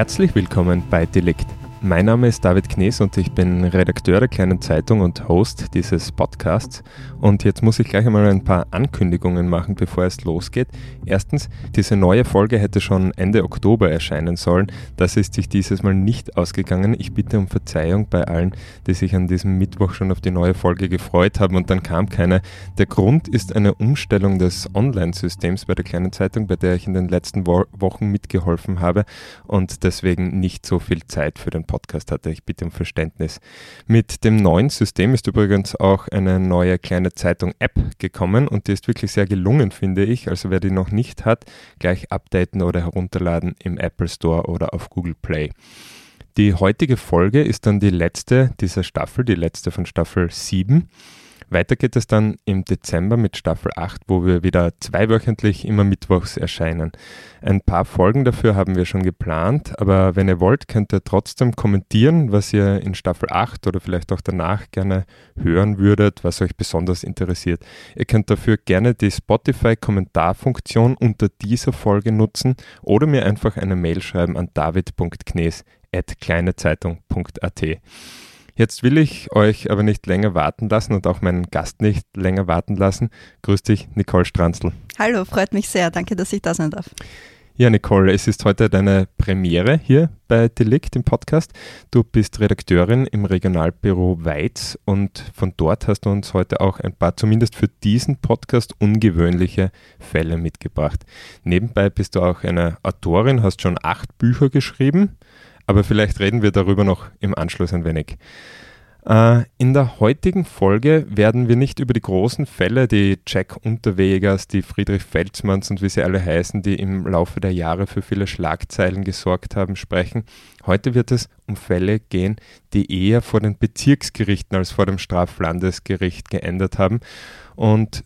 Herzlich willkommen bei Delikt. Mein Name ist David Knees und ich bin Redakteur der kleinen Zeitung und Host dieses Podcasts. Und jetzt muss ich gleich einmal ein paar Ankündigungen machen, bevor es losgeht. Erstens, diese neue Folge hätte schon Ende Oktober erscheinen sollen. Das ist sich dieses Mal nicht ausgegangen. Ich bitte um Verzeihung bei allen, die sich an diesem Mittwoch schon auf die neue Folge gefreut haben und dann kam keine. Der Grund ist eine Umstellung des Online-Systems bei der kleinen Zeitung, bei der ich in den letzten Wo Wochen mitgeholfen habe und deswegen nicht so viel Zeit für den Podcast hatte. Ich bitte um Verständnis. Mit dem neuen System ist übrigens auch eine neue kleine Zeitung-App gekommen und die ist wirklich sehr gelungen, finde ich. Also wer die noch nicht hat, gleich updaten oder herunterladen im Apple Store oder auf Google Play. Die heutige Folge ist dann die letzte dieser Staffel, die letzte von Staffel 7. Weiter geht es dann im Dezember mit Staffel 8, wo wir wieder zweiwöchentlich immer mittwochs erscheinen. Ein paar Folgen dafür haben wir schon geplant, aber wenn ihr wollt, könnt ihr trotzdem kommentieren, was ihr in Staffel 8 oder vielleicht auch danach gerne hören würdet, was euch besonders interessiert. Ihr könnt dafür gerne die Spotify-Kommentarfunktion unter dieser Folge nutzen oder mir einfach eine Mail schreiben an david.knes.kleinezeitung.at. Jetzt will ich euch aber nicht länger warten lassen und auch meinen Gast nicht länger warten lassen. Grüß dich, Nicole Stranzl. Hallo, freut mich sehr. Danke, dass ich da sein darf. Ja, Nicole, es ist heute deine Premiere hier bei Delikt im Podcast. Du bist Redakteurin im Regionalbüro Weiz und von dort hast du uns heute auch ein paar, zumindest für diesen Podcast, ungewöhnliche Fälle mitgebracht. Nebenbei bist du auch eine Autorin, hast schon acht Bücher geschrieben aber vielleicht reden wir darüber noch im Anschluss ein wenig. Äh, in der heutigen Folge werden wir nicht über die großen Fälle, die Jack Unterwegers, die Friedrich Felsmanns und wie sie alle heißen, die im Laufe der Jahre für viele Schlagzeilen gesorgt haben, sprechen. Heute wird es um Fälle gehen, die eher vor den Bezirksgerichten als vor dem Straflandesgericht geändert haben. Und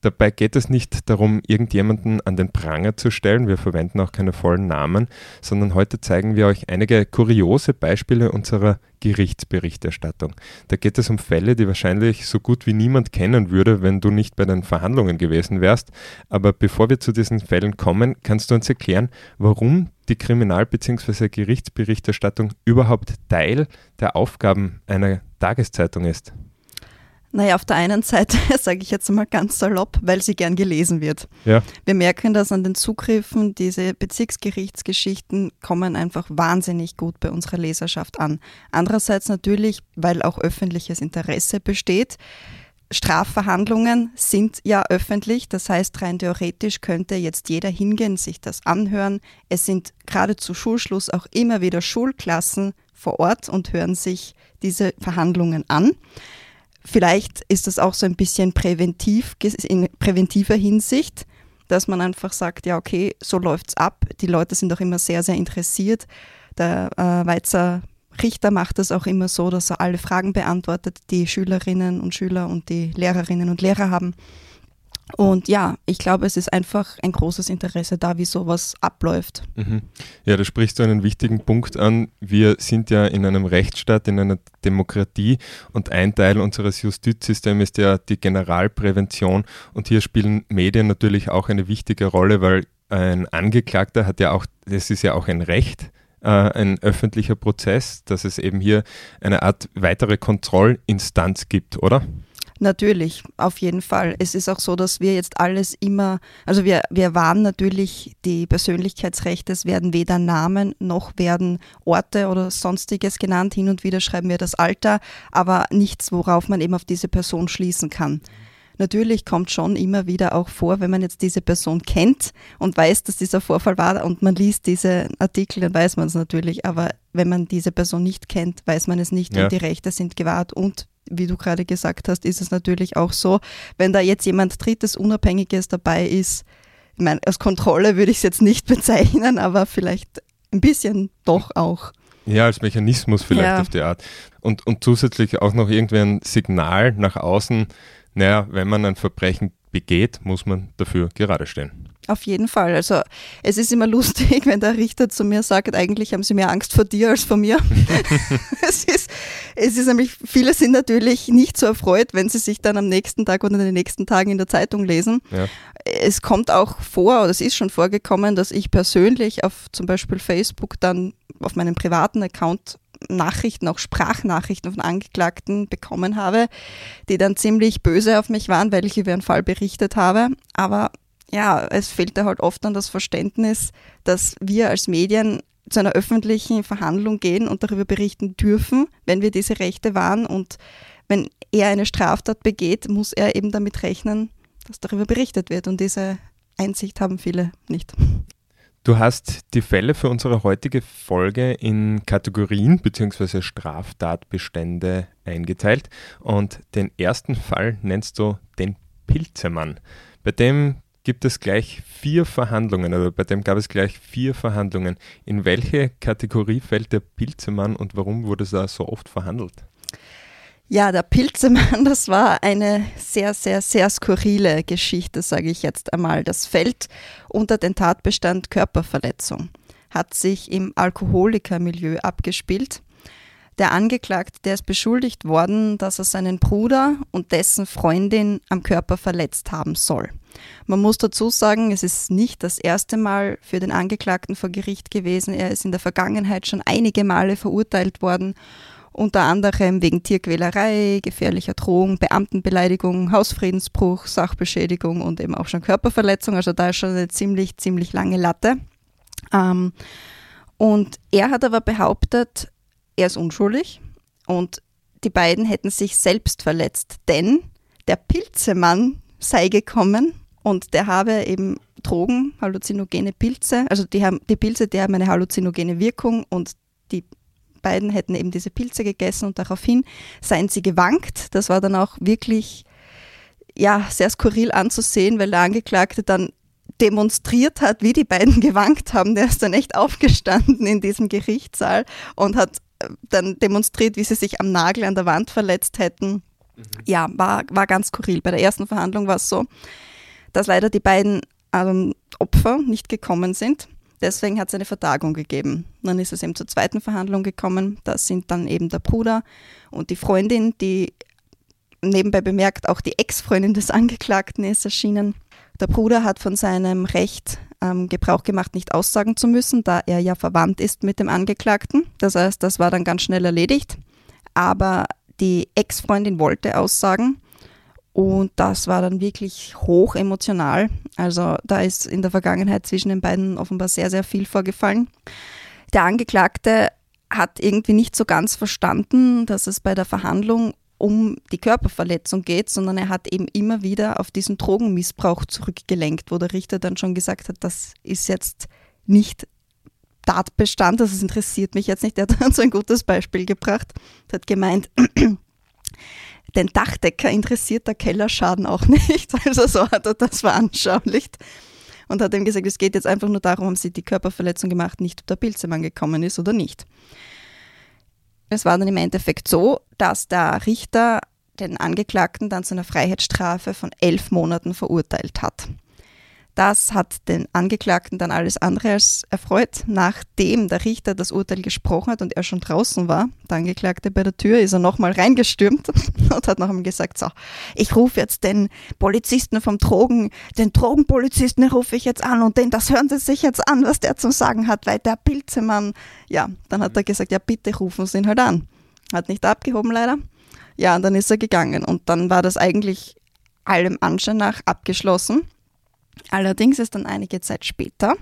Dabei geht es nicht darum, irgendjemanden an den Pranger zu stellen, wir verwenden auch keine vollen Namen, sondern heute zeigen wir euch einige kuriose Beispiele unserer Gerichtsberichterstattung. Da geht es um Fälle, die wahrscheinlich so gut wie niemand kennen würde, wenn du nicht bei den Verhandlungen gewesen wärst. Aber bevor wir zu diesen Fällen kommen, kannst du uns erklären, warum die Kriminal- bzw. Gerichtsberichterstattung überhaupt Teil der Aufgaben einer Tageszeitung ist. Naja, auf der einen Seite sage ich jetzt mal ganz salopp, weil sie gern gelesen wird. Ja. Wir merken das an den Zugriffen. Diese Bezirksgerichtsgeschichten kommen einfach wahnsinnig gut bei unserer Leserschaft an. Andererseits natürlich, weil auch öffentliches Interesse besteht. Strafverhandlungen sind ja öffentlich, das heißt rein theoretisch könnte jetzt jeder hingehen, sich das anhören. Es sind gerade zu Schulschluss auch immer wieder Schulklassen vor Ort und hören sich diese Verhandlungen an. Vielleicht ist das auch so ein bisschen präventiv, in präventiver Hinsicht, dass man einfach sagt, ja, okay, so läuft's ab. Die Leute sind auch immer sehr, sehr interessiert. Der äh, Weizer Richter macht das auch immer so, dass er alle Fragen beantwortet, die Schülerinnen und Schüler und die Lehrerinnen und Lehrer haben. Und ja, ich glaube, es ist einfach ein großes Interesse da, wie sowas abläuft. Mhm. Ja, da sprichst du einen wichtigen Punkt an. Wir sind ja in einem Rechtsstaat, in einer Demokratie und ein Teil unseres Justizsystems ist ja die Generalprävention und hier spielen Medien natürlich auch eine wichtige Rolle, weil ein Angeklagter hat ja auch, das ist ja auch ein Recht, äh, ein öffentlicher Prozess, dass es eben hier eine Art weitere Kontrollinstanz gibt, oder? Natürlich, auf jeden Fall. Es ist auch so, dass wir jetzt alles immer, also wir, wir wahren natürlich die Persönlichkeitsrechte, es werden weder Namen noch werden Orte oder sonstiges genannt. Hin und wieder schreiben wir das Alter, aber nichts, worauf man eben auf diese Person schließen kann. Natürlich kommt schon immer wieder auch vor, wenn man jetzt diese Person kennt und weiß, dass dieser Vorfall war und man liest diese Artikel, dann weiß man es natürlich. Aber wenn man diese Person nicht kennt, weiß man es nicht Ja. und die Rechte sind gewahrt und wie du gerade gesagt hast, ist es natürlich auch so, wenn da jetzt jemand Drittes Unabhängiges dabei ist, ich meine, als Kontrolle würde ich es jetzt nicht bezeichnen, aber vielleicht ein bisschen doch auch. Ja, als Mechanismus vielleicht Ja. auf die Art. Und, und zusätzlich auch noch irgendwie ein Signal nach außen, naja, wenn man ein Verbrechen begeht, muss man dafür gerade stehen. Auf jeden Fall. Also es ist immer lustig, wenn der Richter zu mir sagt, eigentlich haben sie mehr Angst vor dir als vor mir. es, ist, es ist nämlich, viele sind natürlich nicht so erfreut, wenn sie sich dann am nächsten Tag oder in den nächsten Tagen in der Zeitung lesen. Ja. Es kommt auch vor, oder es ist schon vorgekommen, dass ich persönlich auf zum Beispiel Facebook dann auf meinem privaten Account Nachrichten, auch Sprachnachrichten von Angeklagten bekommen habe, die dann ziemlich böse auf mich waren, weil ich über einen Fall berichtet habe. Aber ja, es fehlte halt oft an das Verständnis, dass wir als Medien zu einer öffentlichen Verhandlung gehen und darüber berichten dürfen, wenn wir diese Rechte wahren. Und wenn er eine Straftat begeht, muss er eben damit rechnen, dass darüber berichtet wird. Und diese Einsicht haben viele nicht. Du hast die Fälle für unsere heutige Folge in Kategorien bzw. Straftatbestände eingeteilt und den ersten Fall nennst du den Pilzemann. Bei dem gibt es gleich vier Verhandlungen oder bei dem gab es gleich vier Verhandlungen. In welche Kategorie fällt der Pilzemann und warum wurde da so oft verhandelt? Ja, der Pilzemann, das war eine sehr, sehr, sehr skurrile Geschichte, sage ich jetzt einmal. Das fällt unter den Tatbestand Körperverletzung, hat sich im Alkoholikermilieu abgespielt. Der Angeklagte, der ist beschuldigt worden, dass er seinen Bruder und dessen Freundin am Körper verletzt haben soll. Man muss dazu sagen, es ist nicht das erste Mal für den Angeklagten vor Gericht gewesen. Er ist in der Vergangenheit schon einige Male verurteilt worden unter anderem wegen Tierquälerei, gefährlicher Drohung, Beamtenbeleidigung, Hausfriedensbruch, Sachbeschädigung und eben auch schon Körperverletzung. Also da ist schon eine ziemlich, ziemlich lange Latte. Ähm, und er hat aber behauptet, er ist unschuldig und die beiden hätten sich selbst verletzt, denn der Pilzemann sei gekommen und der habe eben Drogen, halluzinogene Pilze, also die, haben, die Pilze, die haben eine halluzinogene Wirkung und die beiden hätten eben diese Pilze gegessen und daraufhin seien sie gewankt. Das war dann auch wirklich ja, sehr skurril anzusehen, weil der Angeklagte dann demonstriert hat, wie die beiden gewankt haben. Der ist dann echt aufgestanden in diesem Gerichtssaal und hat äh, dann demonstriert, wie sie sich am Nagel an der Wand verletzt hätten. Ja, war, war ganz skurril. Bei der ersten Verhandlung war es so, dass leider die beiden ähm, Opfer nicht gekommen sind. Deswegen hat es eine Vertagung gegeben. Dann ist es eben zur zweiten Verhandlung gekommen. Da sind dann eben der Bruder und die Freundin, die nebenbei bemerkt auch die Ex-Freundin des Angeklagten ist erschienen. Der Bruder hat von seinem Recht ähm, Gebrauch gemacht, nicht aussagen zu müssen, da er ja verwandt ist mit dem Angeklagten. Das heißt, das war dann ganz schnell erledigt. Aber die Ex-Freundin wollte aussagen und das war dann wirklich hoch emotional. Also da ist in der Vergangenheit zwischen den beiden offenbar sehr, sehr viel vorgefallen. Der Angeklagte hat irgendwie nicht so ganz verstanden, dass es bei der Verhandlung um die Körperverletzung geht, sondern er hat eben immer wieder auf diesen Drogenmissbrauch zurückgelenkt, wo der Richter dann schon gesagt hat, das ist jetzt nicht Tatbestand, das interessiert mich jetzt nicht. Er hat dann so ein gutes Beispiel gebracht, er hat gemeint, den Dachdecker interessiert der Kellerschaden auch nicht. Also so hat er das veranschaulicht und hat ihm gesagt, es geht jetzt einfach nur darum, haben sie die Körperverletzung gemacht, nicht ob der Pilzemann gekommen ist oder nicht. Es war dann im Endeffekt so, dass der Richter den Angeklagten dann zu einer Freiheitsstrafe von elf Monaten verurteilt hat. Das hat den Angeklagten dann alles andere als erfreut. Nachdem der Richter das Urteil gesprochen hat und er schon draußen war, der Angeklagte bei der Tür, ist er nochmal reingestürmt und hat noch einmal gesagt, so, ich rufe jetzt den Polizisten vom Drogen, den Drogenpolizisten rufe ich jetzt an und den, das hören Sie sich jetzt an, was der zu sagen hat, weil der Pilzemann, ja, dann hat er gesagt, ja bitte rufen Sie ihn halt an. Hat nicht abgehoben leider. Ja, und dann ist er gegangen und dann war das eigentlich allem Anschein nach abgeschlossen. Allerdings ist dann einige Zeit später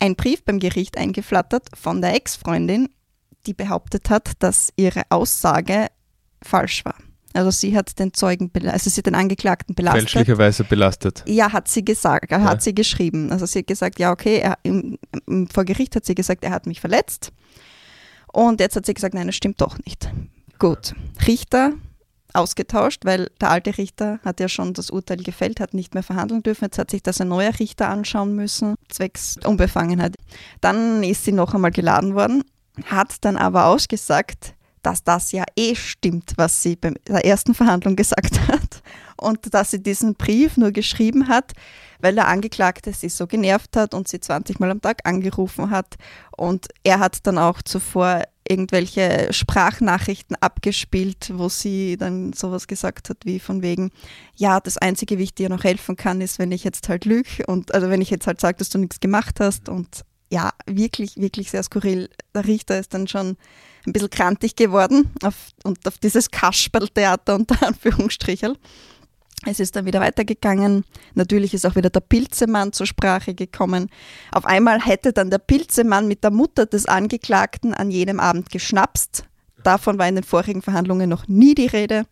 ein Brief beim Gericht eingeflattert von der Ex-Freundin, die behauptet hat, dass ihre Aussage falsch war. Also sie hat den Zeugen, also sie hat den Angeklagten belastet. Fälschlicherweise belastet. Ja, hat sie gesagt, ja. hat sie geschrieben. Also sie hat gesagt, ja okay, er, im, im, vor Gericht hat sie gesagt, er hat mich verletzt. Und jetzt hat sie gesagt, nein, das stimmt doch nicht. Gut. Richter ausgetauscht, weil der alte Richter hat ja schon das Urteil gefällt, hat nicht mehr verhandeln dürfen. Jetzt hat sich das ein neuer Richter anschauen müssen, zwecks Unbefangenheit. Dann ist sie noch einmal geladen worden, hat dann aber ausgesagt, dass das ja eh stimmt, was sie bei der ersten Verhandlung gesagt hat und dass sie diesen Brief nur geschrieben hat, weil der Angeklagte sie so genervt hat und sie 20 Mal am Tag angerufen hat und er hat dann auch zuvor irgendwelche Sprachnachrichten abgespielt, wo sie dann sowas gesagt hat wie von wegen, ja, das Einzige, wie ich dir noch helfen kann, ist, wenn ich jetzt halt lüge und also wenn ich jetzt halt sage, dass du nichts gemacht hast und ja, wirklich, wirklich sehr skurril. Der Richter ist dann schon ein bisschen krantig geworden auf, und auf dieses Kasperltheater unter Anführungsstrichel. Es ist dann wieder weitergegangen. Natürlich ist auch wieder der Pilzemann zur Sprache gekommen. Auf einmal hätte dann der Pilzemann mit der Mutter des Angeklagten an jenem Abend geschnapst. Davon war in den vorigen Verhandlungen noch nie die Rede.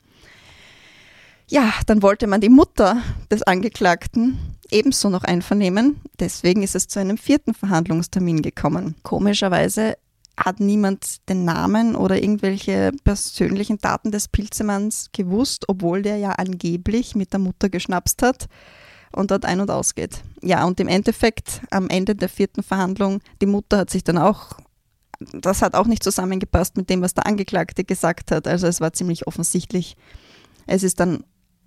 Ja, dann wollte man die Mutter des Angeklagten ebenso noch einvernehmen. Deswegen ist es zu einem vierten Verhandlungstermin gekommen. Komischerweise hat niemand den Namen oder irgendwelche persönlichen Daten des Pilzemanns gewusst, obwohl der ja angeblich mit der Mutter geschnapst hat und dort ein- und ausgeht. Ja, und im Endeffekt, am Ende der vierten Verhandlung, die Mutter hat sich dann auch, das hat auch nicht zusammengepasst mit dem, was der Angeklagte gesagt hat. Also es war ziemlich offensichtlich. Es ist dann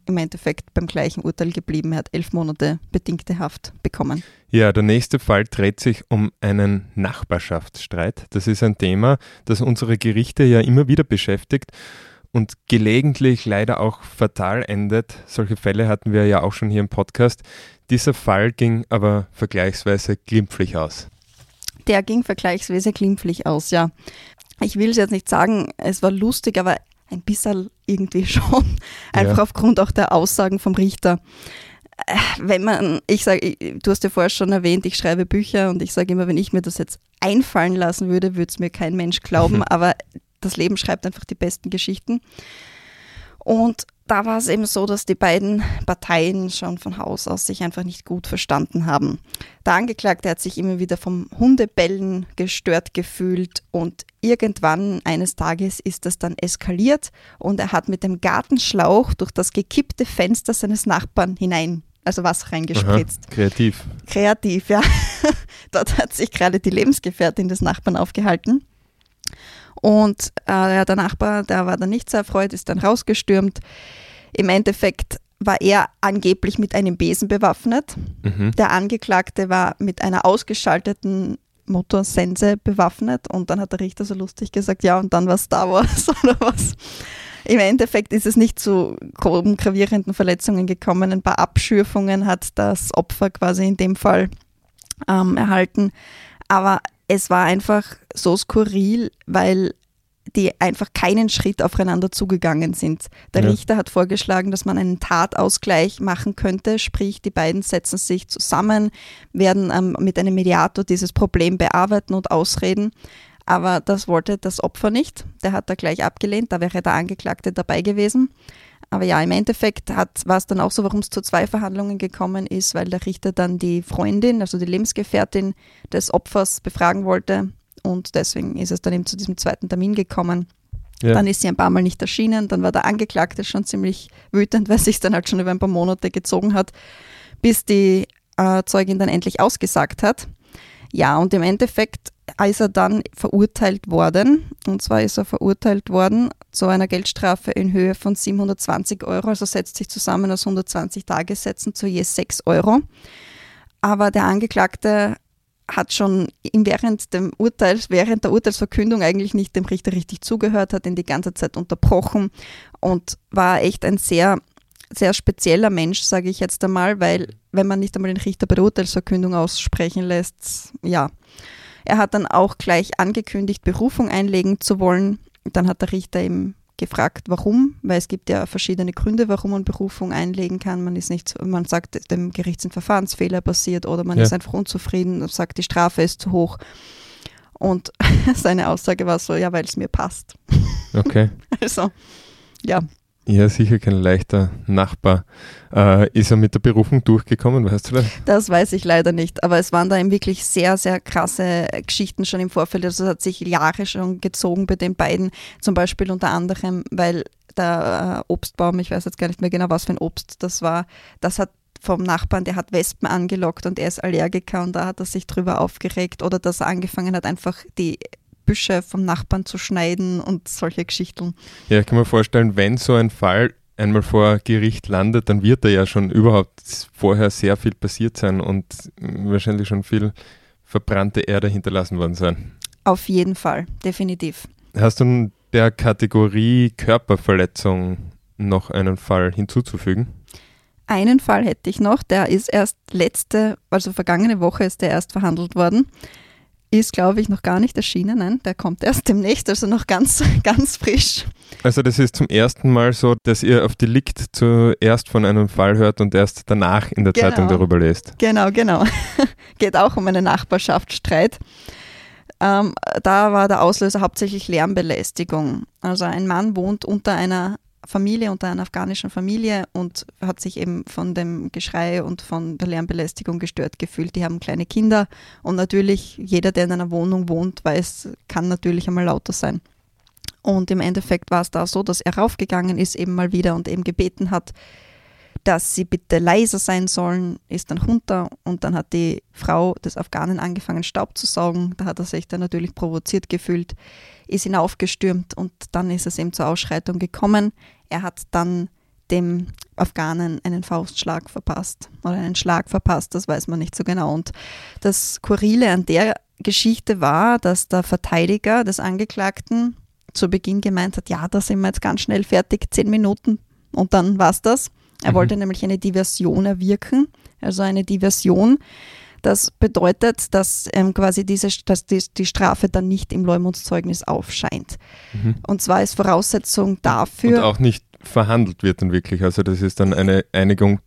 im Endeffekt beim gleichen Urteil geblieben. Er hat elf Monate bedingte Haft bekommen. Ja, der nächste Fall dreht sich um einen Nachbarschaftsstreit. Das ist ein Thema, das unsere Gerichte ja immer wieder beschäftigt und gelegentlich leider auch fatal endet. Solche Fälle hatten wir ja auch schon hier im Podcast. Dieser Fall ging aber vergleichsweise glimpflich aus. Der ging vergleichsweise glimpflich aus, ja. Ich will es jetzt nicht sagen, es war lustig, aber ein bisschen irgendwie schon. Einfach ja. aufgrund auch der Aussagen vom Richter. Äh, wenn man, ich sage, du hast ja vorher schon erwähnt, ich schreibe Bücher und ich sage immer, wenn ich mir das jetzt einfallen lassen würde, würde es mir kein Mensch glauben, aber das Leben schreibt einfach die besten Geschichten. Und da war es eben so, dass die beiden Parteien schon von Haus aus sich einfach nicht gut verstanden haben. Der Angeklagte hat sich immer wieder vom Hundebellen gestört gefühlt und irgendwann eines Tages ist das dann eskaliert und er hat mit dem Gartenschlauch durch das gekippte Fenster seines Nachbarn hinein, also Wasser reingespritzt. Aha, kreativ. Kreativ, ja. Dort hat sich gerade die Lebensgefährtin des Nachbarn aufgehalten. Und äh, der Nachbar, der war dann nicht sehr erfreut, ist dann rausgestürmt. Im Endeffekt war er angeblich mit einem Besen bewaffnet. Mhm. Der Angeklagte war mit einer ausgeschalteten Motorsense bewaffnet und dann hat der Richter so lustig gesagt, ja, und dann war Star Wars oder was. Im Endeffekt ist es nicht zu groben, gravierenden Verletzungen gekommen. Ein paar Abschürfungen hat das Opfer quasi in dem Fall ähm, erhalten. Aber es war einfach so skurril, weil die einfach keinen Schritt aufeinander zugegangen sind. Der ja. Richter hat vorgeschlagen, dass man einen Tatausgleich machen könnte, sprich die beiden setzen sich zusammen, werden ähm, mit einem Mediator dieses Problem bearbeiten und ausreden. Aber das wollte das Opfer nicht. Der hat da gleich abgelehnt, da wäre der Angeklagte dabei gewesen. Aber ja, im Endeffekt war es dann auch so, warum es zu zwei Verhandlungen gekommen ist, weil der Richter dann die Freundin, also die Lebensgefährtin des Opfers befragen wollte. Und deswegen ist es dann eben zu diesem zweiten Termin gekommen. Ja. Dann ist sie ein paar Mal nicht erschienen. Dann war der Angeklagte schon ziemlich wütend, weil es sich dann halt schon über ein paar Monate gezogen hat, bis die äh, Zeugin dann endlich ausgesagt hat. Ja, und im Endeffekt ist er dann verurteilt worden. Und zwar ist er verurteilt worden zu einer Geldstrafe in Höhe von 720 Euro. Also setzt sich zusammen aus 120 Tagessätzen zu je 6 Euro. aber der Angeklagte hat schon während dem Urteil, während der Urteilsverkündung eigentlich nicht dem Richter richtig zugehört, hat ihn die ganze Zeit unterbrochen und war echt ein sehr, sehr spezieller Mensch, sage ich jetzt einmal, weil wenn man nicht einmal den Richter bei der Urteilsverkündung aussprechen lässt, ja. Er hat dann auch gleich angekündigt, Berufung einlegen zu wollen. Dann hat der Richter eben gefragt, warum, weil es gibt ja verschiedene Gründe, warum man Berufung einlegen kann. Man ist nicht, man sagt, dem Gericht sind Verfahrensfehler passiert oder man ja. ist einfach unzufrieden und sagt, die Strafe ist zu hoch. Und seine Aussage war so, ja, weil es mir passt. Okay. also, ja. Ja, sicher kein leichter Nachbar. Äh, ist er mit der Berufung durchgekommen, weißt du das? Das weiß ich leider nicht, aber es waren da eben wirklich sehr, sehr krasse Geschichten schon im Vorfeld. Also es hat sich Jahre schon gezogen bei den beiden, zum Beispiel unter anderem, weil der äh, Obstbaum, ich weiß jetzt gar nicht mehr genau, was für ein Obst das war, das hat vom Nachbarn, der hat Wespen angelockt und er ist Allergiker und da hat er sich drüber aufgeregt oder dass er angefangen hat, einfach die Büsche vom Nachbarn zu schneiden und solche Geschichten. Ja, ich kann mir vorstellen, wenn so ein Fall einmal vor Gericht landet, dann wird da ja schon überhaupt vorher sehr viel passiert sein und wahrscheinlich schon viel verbrannte Erde hinterlassen worden sein. Auf jeden Fall, definitiv. Hast du der Kategorie Körperverletzung noch einen Fall hinzuzufügen? Einen Fall hätte ich noch, der ist erst letzte, also vergangene Woche ist der erst verhandelt worden ist, glaube ich, noch gar nicht erschienen. Nein, der kommt erst demnächst, also noch ganz, ganz frisch. Also das ist zum ersten Mal so, dass ihr auf Delikt zuerst von einem Fall hört und erst danach in der genau. Zeitung darüber lest. Genau, genau. Geht auch um einen Nachbarschaftsstreit. Ähm, da war der Auslöser hauptsächlich Lärmbelästigung. Also ein Mann wohnt unter einer Familie, unter einer afghanischen Familie und hat sich eben von dem Geschrei und von der Lärmbelästigung gestört gefühlt. Die haben kleine Kinder und natürlich jeder, der in einer Wohnung wohnt, weiß, kann natürlich einmal lauter sein. Und im Endeffekt war es da so, dass er raufgegangen ist, eben mal wieder und eben gebeten hat, dass sie bitte leiser sein sollen, ist dann runter und dann hat die Frau des Afghanen angefangen Staub zu saugen. Da hat er sich dann natürlich provoziert gefühlt, ist hinaufgestürmt und dann ist es eben zur Ausschreitung gekommen. Er hat dann dem Afghanen einen Faustschlag verpasst oder einen Schlag verpasst, das weiß man nicht so genau. Und das Skurrile an der Geschichte war, dass der Verteidiger des Angeklagten zu Beginn gemeint hat, ja, da sind wir jetzt ganz schnell fertig, zehn Minuten und dann war es das. Er mhm. wollte nämlich eine Diversion erwirken, also eine Diversion. Das bedeutet, dass ähm, quasi diese, dass die, die, Strafe dann nicht im Leumundszeugnis aufscheint. Mhm. Und zwar ist Voraussetzung dafür. Und auch nicht verhandelt wird dann wirklich. Also das ist dann eine Einigung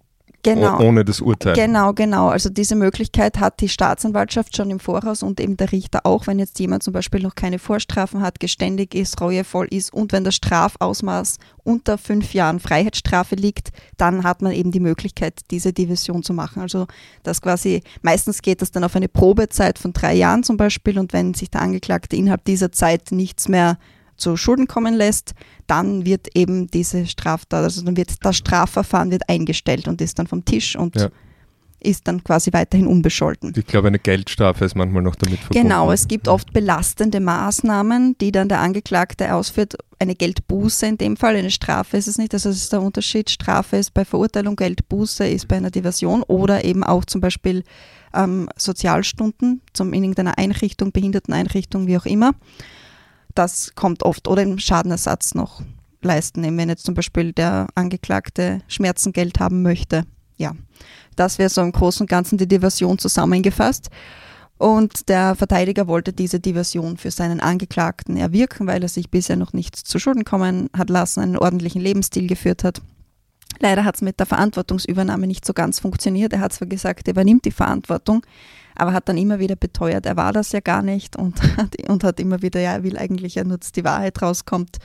Genau. Ohne das Urteil. Genau, genau. Also diese Möglichkeit hat die Staatsanwaltschaft schon im Voraus und eben der Richter auch, wenn jetzt jemand zum Beispiel noch keine Vorstrafen hat, geständig ist, reuevoll ist und wenn das Strafausmaß unter fünf Jahren Freiheitsstrafe liegt, dann hat man eben die Möglichkeit, diese Division zu machen. Also das quasi, meistens geht das dann auf eine Probezeit von drei Jahren zum Beispiel und wenn sich der Angeklagte innerhalb dieser Zeit nichts mehr zu Schulden kommen lässt, dann wird eben diese Straftat, also dann wird das Strafverfahren wird eingestellt und ist dann vom Tisch und ja. ist dann quasi weiterhin unbescholten. Ich glaube, eine Geldstrafe ist manchmal noch damit verbunden. Genau, es gibt oft belastende Maßnahmen, die dann der Angeklagte ausführt. Eine Geldbuße in dem Fall, eine Strafe ist es nicht. Also das ist der Unterschied. Strafe ist bei Verurteilung, Geldbuße ist bei einer Diversion oder eben auch zum Beispiel ähm, Sozialstunden zum, in irgendeiner Einrichtung, Behinderteneinrichtung, wie auch immer das kommt oft oder im Schadenersatz noch leisten, wenn jetzt zum Beispiel der Angeklagte Schmerzengeld haben möchte. Ja, das wäre so im Großen und Ganzen die Diversion zusammengefasst. Und der Verteidiger wollte diese Diversion für seinen Angeklagten erwirken, weil er sich bisher noch nichts zu Schulden kommen hat lassen, einen ordentlichen Lebensstil geführt hat. Leider hat es mit der Verantwortungsübernahme nicht so ganz funktioniert. Er hat zwar gesagt, er übernimmt die Verantwortung, aber hat dann immer wieder beteuert, er war das ja gar nicht und hat, und hat immer wieder, ja, er will eigentlich ja nur, dass die Wahrheit rauskommt.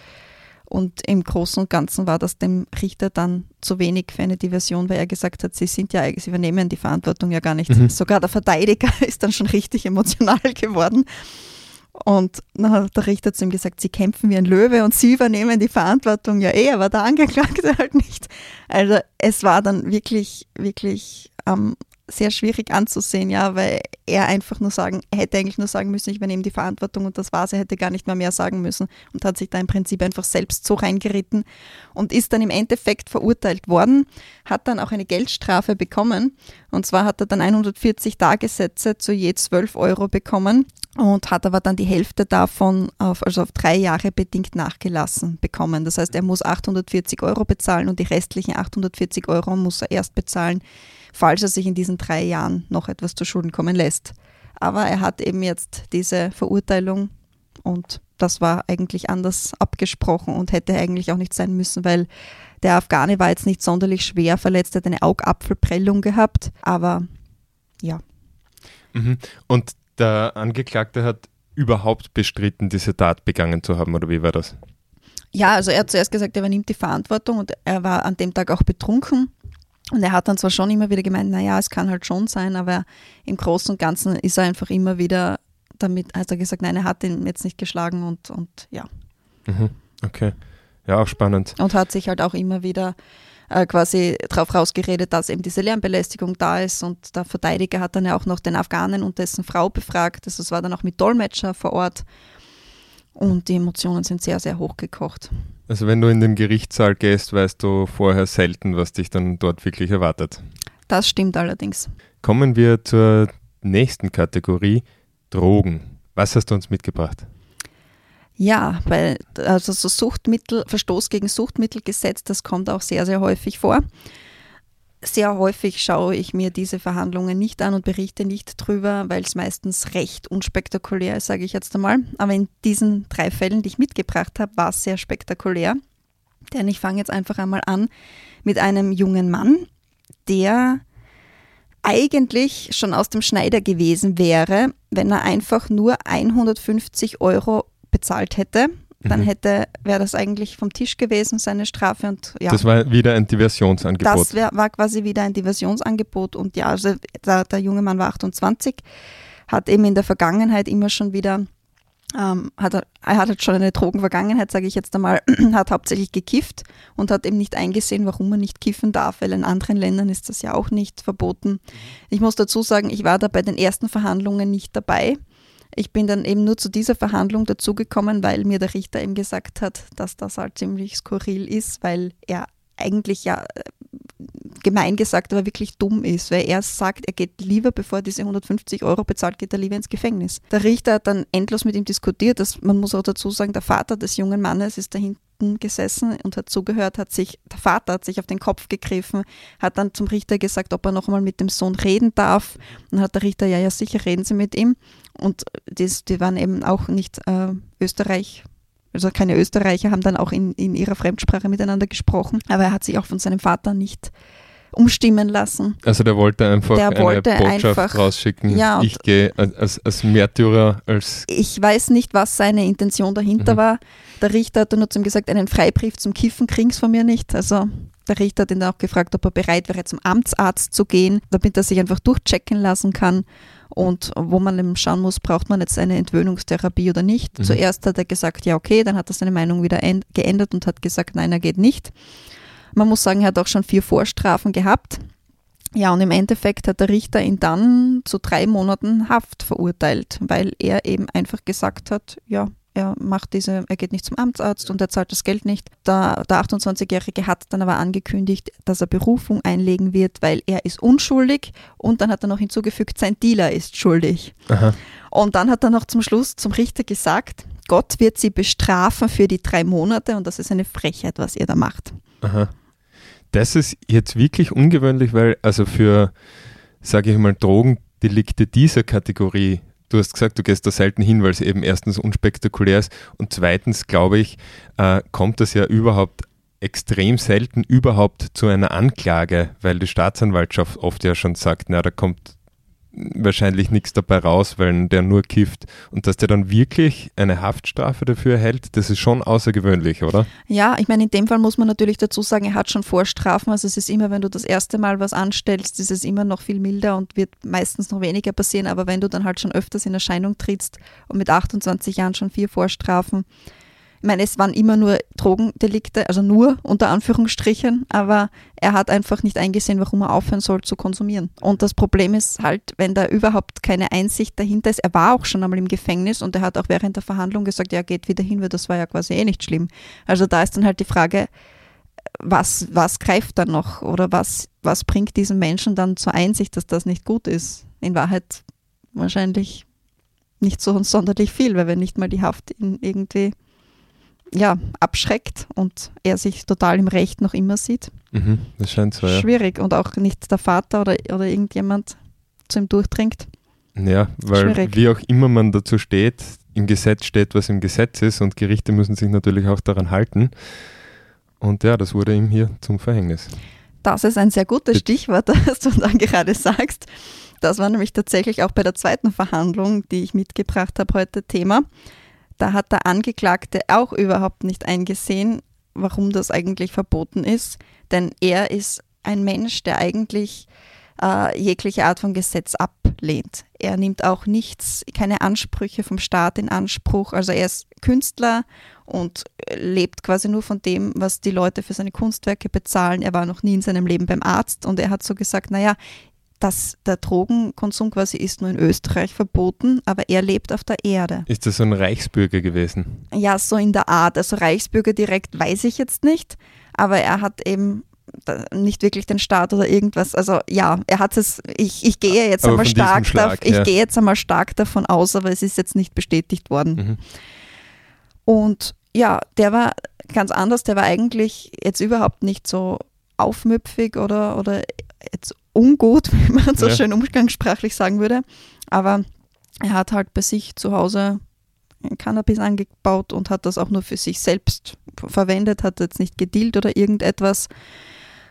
Und im Großen und Ganzen war das dem Richter dann zu wenig für eine Diversion, weil er gesagt hat, sie sind ja sie übernehmen die Verantwortung ja gar nicht. Mhm. Sogar der Verteidiger ist dann schon richtig emotional geworden. Und dann hat der Richter zu ihm gesagt, sie kämpfen wie ein Löwe und sie übernehmen die Verantwortung ja eh, aber der Angeklagte halt nicht. Also es war dann wirklich, wirklich ähm, sehr schwierig anzusehen, ja, weil er einfach nur sagen, er hätte eigentlich nur sagen müssen, ich übernehme die Verantwortung und das war's, er hätte gar nicht mehr mehr sagen müssen und hat sich da im Prinzip einfach selbst so reingeritten und ist dann im Endeffekt verurteilt worden, hat dann auch eine Geldstrafe bekommen und zwar hat er dann 140 Tagessätze zu je 12 Euro bekommen und hat aber dann die Hälfte davon auf, also auf drei Jahre bedingt nachgelassen bekommen. Das heißt, er muss 840 Euro bezahlen und die restlichen 840 Euro muss er erst bezahlen, falls er sich in diesen drei Jahren noch etwas zu Schulden kommen lässt. Aber er hat eben jetzt diese Verurteilung und das war eigentlich anders abgesprochen und hätte eigentlich auch nicht sein müssen, weil der Afghane war jetzt nicht sonderlich schwer verletzt, er hat eine Augapfelprellung gehabt, aber ja. Mhm. Und der Angeklagte hat überhaupt bestritten, diese Tat begangen zu haben, oder wie war das? Ja, also er hat zuerst gesagt, er übernimmt die Verantwortung und er war an dem Tag auch betrunken. Und er hat dann zwar schon immer wieder gemeint, naja, es kann halt schon sein, aber im Großen und Ganzen ist er einfach immer wieder damit, hat er gesagt, nein, er hat ihn jetzt nicht geschlagen und, und ja. Mhm, okay. Ja, auch spannend. Und hat sich halt auch immer wieder äh, quasi darauf rausgeredet, dass eben diese Lärmbelästigung da ist. Und der Verteidiger hat dann ja auch noch den Afghanen und dessen Frau befragt. Also es war dann auch mit Dolmetscher vor Ort. Und die Emotionen sind sehr, sehr hochgekocht. Also wenn du in den Gerichtssaal gehst, weißt du vorher selten, was dich dann dort wirklich erwartet. Das stimmt allerdings. Kommen wir zur nächsten Kategorie, Drogen. Was hast du uns mitgebracht? Ja, weil also so Suchtmittel, Verstoß gegen Suchtmittelgesetz, das kommt auch sehr, sehr häufig vor. Sehr häufig schaue ich mir diese Verhandlungen nicht an und berichte nicht drüber, weil es meistens recht unspektakulär ist, sage ich jetzt einmal. Aber in diesen drei Fällen, die ich mitgebracht habe, war es sehr spektakulär. Denn ich fange jetzt einfach einmal an mit einem jungen Mann, der eigentlich schon aus dem Schneider gewesen wäre, wenn er einfach nur 150 Euro bezahlt hätte. Dann mhm. hätte, wäre das eigentlich vom Tisch gewesen, seine Strafe. Und, ja. Das war wieder ein Diversionsangebot. Das wär, war quasi wieder ein Diversionsangebot. Und ja, also der, der junge Mann war 28, hat eben in der Vergangenheit immer schon wieder ähm, hat er, er hat halt schon eine Drogenvergangenheit, sage ich jetzt einmal, hat hauptsächlich gekifft und hat eben nicht eingesehen, warum er nicht kiffen darf, weil in anderen Ländern ist das ja auch nicht verboten. Ich muss dazu sagen, ich war da bei den ersten Verhandlungen nicht dabei. Ich bin dann eben nur zu dieser Verhandlung dazugekommen, weil mir der Richter eben gesagt hat, dass das halt ziemlich skurril ist, weil er eigentlich ja äh, gemein gesagt, aber wirklich dumm ist, weil er sagt, er geht lieber, bevor er diese 150 Euro bezahlt, geht er lieber ins Gefängnis. Der Richter hat dann endlos mit ihm diskutiert, dass man muss auch dazu sagen, der Vater des jungen Mannes ist da hinten gesessen und hat zugehört, hat sich, der Vater hat sich auf den Kopf gegriffen, hat dann zum Richter gesagt, ob er noch einmal mit dem Sohn reden darf. Dann hat der Richter, ja, ja, sicher reden Sie mit ihm. Und das, die waren eben auch nicht äh, Österreich also keine Österreicher haben dann auch in, in ihrer Fremdsprache miteinander gesprochen, aber er hat sich auch von seinem Vater nicht umstimmen lassen. Also der wollte einfach der eine wollte Botschaft einfach, rausschicken. Ja, ich gehe als, als Märtyrer, als... Ich weiß nicht, was seine Intention dahinter mhm. war. Der Richter hat nur zu ihm gesagt, einen Freibrief zum Kiffen kriegst von mir nicht. Also der Richter hat ihn dann auch gefragt, ob er bereit wäre, zum Amtsarzt zu gehen, damit er sich einfach durchchecken lassen kann. Und wo man eben schauen muss, braucht man jetzt eine Entwöhnungstherapie oder nicht. Mhm. Zuerst hat er gesagt, ja, okay, dann hat er seine Meinung wieder geändert und hat gesagt, nein, er geht nicht. Man muss sagen, er hat auch schon vier Vorstrafen gehabt. Ja, und im Endeffekt hat der Richter ihn dann zu drei Monaten Haft verurteilt, weil er eben einfach gesagt hat, ja, er macht diese, er geht nicht zum Amtsarzt und er zahlt das Geld nicht. Der, der 28-Jährige hat dann aber angekündigt, dass er Berufung einlegen wird, weil er ist unschuldig und dann hat er noch hinzugefügt, sein Dealer ist schuldig. Aha. Und dann hat er noch zum Schluss zum Richter gesagt, Gott wird sie bestrafen für die drei Monate und das ist eine Frechheit, was ihr da macht. Aha. Das ist jetzt wirklich ungewöhnlich, weil also für, sage ich mal, Drogendelikte dieser Kategorie du hast gesagt, du gehst da selten hin, weil es eben erstens unspektakulär ist und zweitens, glaube ich, äh, kommt das ja überhaupt extrem selten überhaupt zu einer Anklage, weil die Staatsanwaltschaft oft ja schon sagt, na, da kommt wahrscheinlich nichts dabei raus, weil der nur kifft. Und dass der dann wirklich eine Haftstrafe dafür erhält, das ist schon außergewöhnlich, oder? Ja, ich meine, in dem Fall muss man natürlich dazu sagen, er hat schon Vorstrafen. Also es ist immer, wenn du das erste Mal was anstellst, ist es immer noch viel milder und wird meistens noch weniger passieren. Aber wenn du dann halt schon öfters in Erscheinung trittst und mit 28 Jahren schon vier Vorstrafen, meine, es waren immer nur Drogendelikte, also nur unter Anführungsstrichen, aber er hat einfach nicht eingesehen, warum er aufhören soll zu konsumieren. Und das Problem ist halt, wenn da überhaupt keine Einsicht dahinter ist, er war auch schon einmal im Gefängnis und er hat auch während der Verhandlung gesagt, ja, geht wieder hin, weil das war ja quasi eh nicht schlimm. Also da ist dann halt die Frage, was, was greift dann noch oder was, was bringt diesen Menschen dann zur Einsicht, dass das nicht gut ist? In Wahrheit wahrscheinlich nicht so sonderlich viel, weil wenn nicht mal die Haft irgendwie ja, abschreckt und er sich total im Recht noch immer sieht. Mhm, das scheint so, ja. Schwierig und auch nicht der Vater oder, oder irgendjemand zu ihm durchdringt. Ja, weil Schwierig. wie auch immer man dazu steht, im Gesetz steht, was im Gesetz ist und Gerichte müssen sich natürlich auch daran halten. Und ja, das wurde ihm hier zum Verhängnis. Das ist ein sehr gutes Stichwort, das du dann gerade sagst. Das war nämlich tatsächlich auch bei der zweiten Verhandlung, die ich mitgebracht habe, heute Thema. Da hat der Angeklagte auch überhaupt nicht eingesehen, warum das eigentlich verboten ist. Denn er ist ein Mensch, der eigentlich äh, jegliche Art von Gesetz ablehnt. Er nimmt auch nichts, keine Ansprüche vom Staat in Anspruch. Also er ist Künstler und lebt quasi nur von dem, was die Leute für seine Kunstwerke bezahlen. Er war noch nie in seinem Leben beim Arzt und er hat so gesagt, naja, dass der Drogenkonsum quasi ist nur in Österreich verboten, aber er lebt auf der Erde. Ist das so ein Reichsbürger gewesen? Ja, so in der Art. Also Reichsbürger direkt weiß ich jetzt nicht, aber er hat eben nicht wirklich den Staat oder irgendwas. Also ja, er hat es, ich, ich gehe jetzt einmal stark, Schlag, da, ich ja. gehe jetzt einmal stark davon aus, aber es ist jetzt nicht bestätigt worden. Mhm. Und ja, der war ganz anders, der war eigentlich jetzt überhaupt nicht so aufmüpfig oder, oder jetzt ungut, wie man so ja. schön umgangssprachlich sagen würde. Aber er hat halt bei sich zu Hause Cannabis angebaut und hat das auch nur für sich selbst verwendet, hat jetzt nicht gedealt oder irgendetwas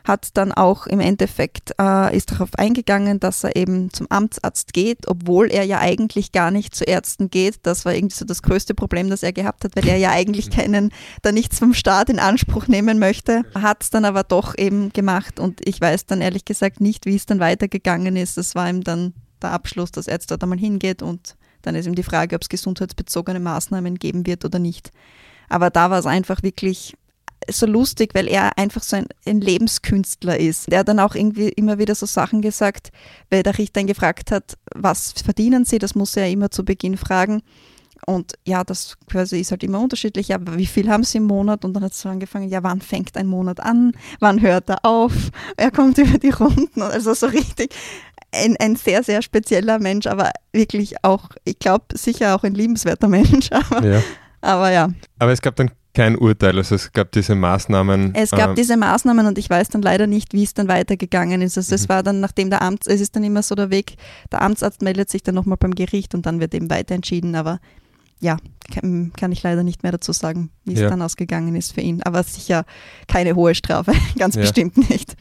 hat dann auch im Endeffekt, äh, ist darauf eingegangen, dass er eben zum Amtsarzt geht, obwohl er ja eigentlich gar nicht zu Ärzten geht. Das war irgendwie so das größte Problem, das er gehabt hat, weil er ja eigentlich mhm. keinen, da nichts vom Staat in Anspruch nehmen möchte. Hat es dann aber doch eben gemacht und ich weiß dann ehrlich gesagt nicht, wie es dann weitergegangen ist. Das war ihm dann der Abschluss, dass er jetzt dort einmal hingeht und dann ist ihm die Frage, ob es gesundheitsbezogene Maßnahmen geben wird oder nicht. Aber da war es einfach wirklich so lustig, weil er einfach so ein, ein, Lebenskünstler ist. Er hat dann auch irgendwie immer wieder so Sachen gesagt, weil der Richter ihn gefragt hat, was verdienen Sie? Das muss er immer zu Beginn fragen. Und ja, das quasi ist halt immer unterschiedlich. Ja, wie viel haben Sie im Monat? Und dann hat es so angefangen, ja, wann fängt ein Monat an? Wann hört er auf? Er kommt über die Runden. Also so richtig ein, ein sehr, sehr spezieller Mensch, aber wirklich auch, ich glaube, sicher auch ein liebenswerter Mensch. Aber ja. aber ja. Aber es gab dann kein Urteil, also es gab diese Maßnahmen. Es gab äh, diese Maßnahmen und ich weiß dann leider nicht, wie es dann weitergegangen ist. Also mhm. es war dann, nachdem der Amts, es ist dann immer so der Weg, der Amtsarzt meldet sich dann nochmal beim Gericht und dann wird eben weiter entschieden, aber ja, kann, kann ich leider nicht mehr dazu sagen, wie es ja. dann ausgegangen ist für ihn. Aber sicher keine hohe Strafe, ganz ja. bestimmt nicht.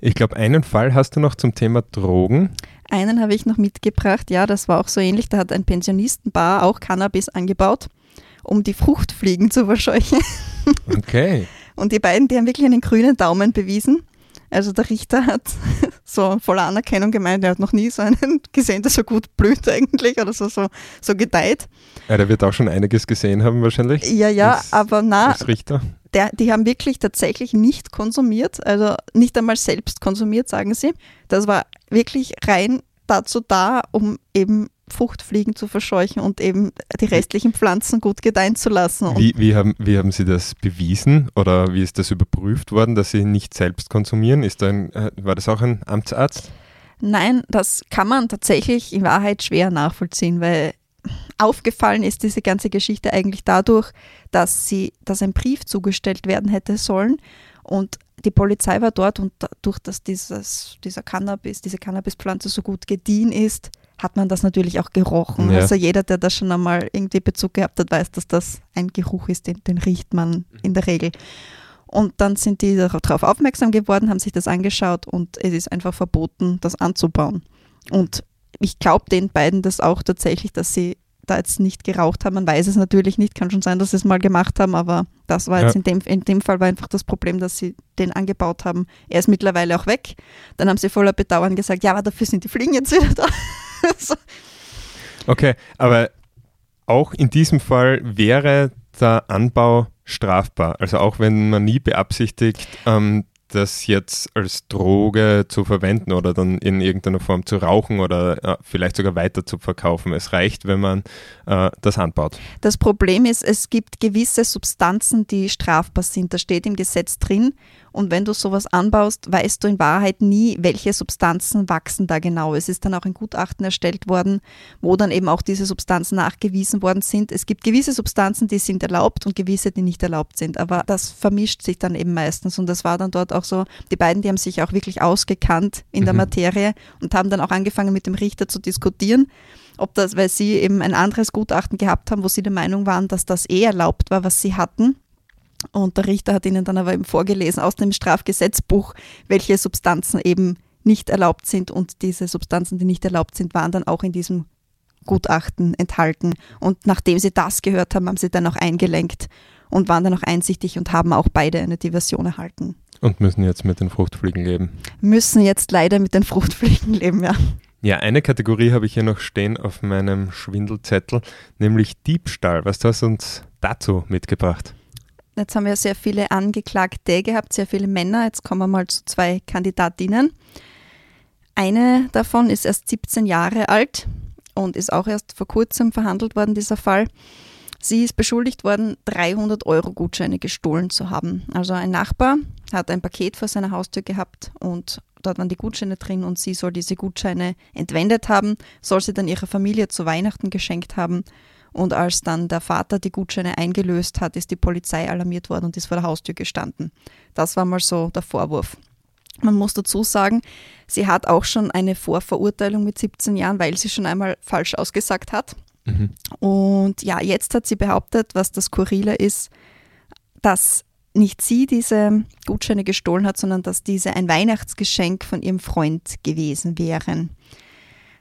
Ich glaube, einen Fall hast du noch zum Thema Drogen. Einen habe ich noch mitgebracht, ja, das war auch so ähnlich. Da hat ein Pensionistenpaar auch Cannabis angebaut um die Fruchtfliegen zu verscheuchen. Okay. Und die beiden, die haben wirklich einen grünen Daumen bewiesen. Also der Richter hat so voller Anerkennung gemeint, er hat noch nie so einen gesehen, der so gut blüht eigentlich oder so, so, so gedeiht. Ja, der wird auch schon einiges gesehen haben wahrscheinlich. Ja, ja, als, aber na, Richter. Der, die haben wirklich tatsächlich nicht konsumiert, also nicht einmal selbst konsumiert, sagen sie. Das war wirklich rein dazu da, um eben Fruchtfliegen zu verscheuchen und eben die restlichen Pflanzen gut gedeihen zu lassen. Wie, wie, haben, wie haben Sie das bewiesen oder wie ist das überprüft worden, dass Sie nicht selbst konsumieren? Ist ein, äh, war das auch ein Amtsarzt? Nein, das kann man tatsächlich in Wahrheit schwer nachvollziehen, weil aufgefallen ist diese ganze Geschichte eigentlich dadurch, dass sie, dass ein Brief zugestellt werden hätte sollen und die Polizei war dort und dadurch, dass dieses, dieser Cannabis, diese Cannabispflanze so gut gediehen ist, hat man das natürlich auch gerochen. Ja. Also jeder, der da schon einmal irgendwie Bezug gehabt hat, weiß, dass das ein Geruch ist, den, den riecht man in der Regel. Und dann sind die darauf aufmerksam geworden, haben sich das angeschaut und es ist einfach verboten, das anzubauen. Und ich glaube den beiden das auch tatsächlich, dass sie da jetzt nicht geraucht haben. Man weiß es natürlich nicht, kann schon sein, dass sie es mal gemacht haben, aber das war jetzt ja. in, dem, in dem Fall war einfach das Problem, dass sie den angebaut haben. Er ist mittlerweile auch weg. Dann haben sie voller Bedauern gesagt, ja, aber dafür sind die Fliegen jetzt wieder da. Okay, aber auch in diesem Fall wäre der Anbau strafbar. Also auch wenn man nie beabsichtigt, ähm, das jetzt als Droge zu verwenden oder dann in irgendeiner Form zu rauchen oder äh, vielleicht sogar weiter zu verkaufen. Es reicht, wenn man äh, das anbaut. Das Problem ist, es gibt gewisse Substanzen, die strafbar sind. Das steht im Gesetz drin. Und wenn du sowas anbaust, weißt du in Wahrheit nie, welche Substanzen wachsen da genau. Es ist dann auch ein Gutachten erstellt worden, wo dann eben auch diese Substanzen nachgewiesen worden sind. Es gibt gewisse Substanzen, die sind erlaubt und gewisse, die nicht erlaubt sind. Aber das vermischt sich dann eben meistens. Und das war dann dort auch so, die beiden, die haben sich auch wirklich ausgekannt in der mhm. Materie und haben dann auch angefangen mit dem Richter zu diskutieren ob das, weil sie eben ein anderes Gutachten gehabt haben, wo sie der Meinung waren, dass das eh erlaubt war, was sie hatten. Und der Richter hat ihnen dann aber eben vorgelesen aus dem Strafgesetzbuch, welche Substanzen eben nicht erlaubt sind. Und diese Substanzen, die nicht erlaubt sind, waren dann auch in diesem Gutachten enthalten. Und nachdem sie das gehört haben, haben sie dann auch eingelenkt und waren dann auch einsichtig und haben auch beide eine Diversion erhalten. Und müssen jetzt mit den Fruchtfliegen leben. Müssen jetzt leider mit den Fruchtfliegen leben, ja. Ja, eine Kategorie habe ich hier noch stehen auf meinem Schwindelzettel, nämlich Diebstahl. Was hast du uns dazu mitgebracht? Jetzt haben wir sehr viele Angeklagte gehabt, sehr viele Männer. Jetzt kommen wir mal zu zwei Kandidatinnen. Eine davon ist erst 17 Jahre alt und ist auch erst vor kurzem verhandelt worden, dieser Fall. Sie ist beschuldigt worden, 300 Euro Gutscheine gestohlen zu haben. Also ein Nachbar hat ein Paket vor seiner Haustür gehabt und dort waren die Gutscheine drin und sie soll diese Gutscheine entwendet haben, soll sie dann ihrer Familie zu Weihnachten geschenkt haben und als dann der Vater die Gutscheine eingelöst hat, ist die Polizei alarmiert worden und ist vor der Haustür gestanden. Das war mal so der Vorwurf. Man muss dazu sagen, sie hat auch schon eine Vorverurteilung mit 17 Jahren, weil sie schon einmal falsch ausgesagt hat. Mhm. Und ja, jetzt hat sie behauptet, was das Skurrile ist, dass nicht sie diese Gutscheine gestohlen hat, sondern dass diese ein Weihnachtsgeschenk von ihrem Freund gewesen wären.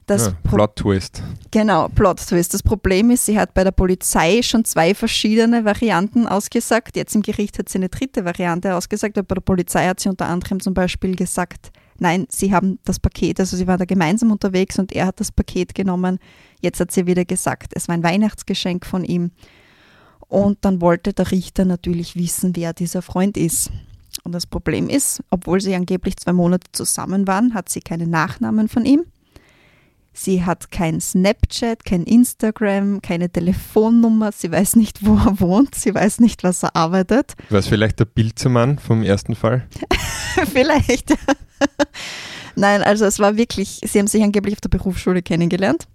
Das ja, Plot Twist. Genau, Plot Twist. Das Problem ist, sie hat bei der Polizei schon zwei verschiedene Varianten ausgesagt. Jetzt im Gericht hat sie eine dritte Variante ausgesagt, aber bei der Polizei hat sie unter anderem zum Beispiel gesagt, nein, sie haben das Paket, also sie waren da gemeinsam unterwegs und er hat das Paket genommen. Jetzt hat sie wieder gesagt, es war ein Weihnachtsgeschenk von ihm. Und dann wollte der Richter natürlich wissen, wer dieser Freund ist. Und das Problem ist, obwohl sie angeblich zwei Monate zusammen waren, hat sie keine Nachnamen von ihm. Sie hat kein Snapchat, kein Instagram, keine Telefonnummer. Sie weiß nicht, wo er wohnt. Sie weiß nicht, was er arbeitet. War es vielleicht der Bildzermann vom ersten Fall? vielleicht. Nein, also es war wirklich, sie haben sich angeblich auf der Berufsschule kennengelernt.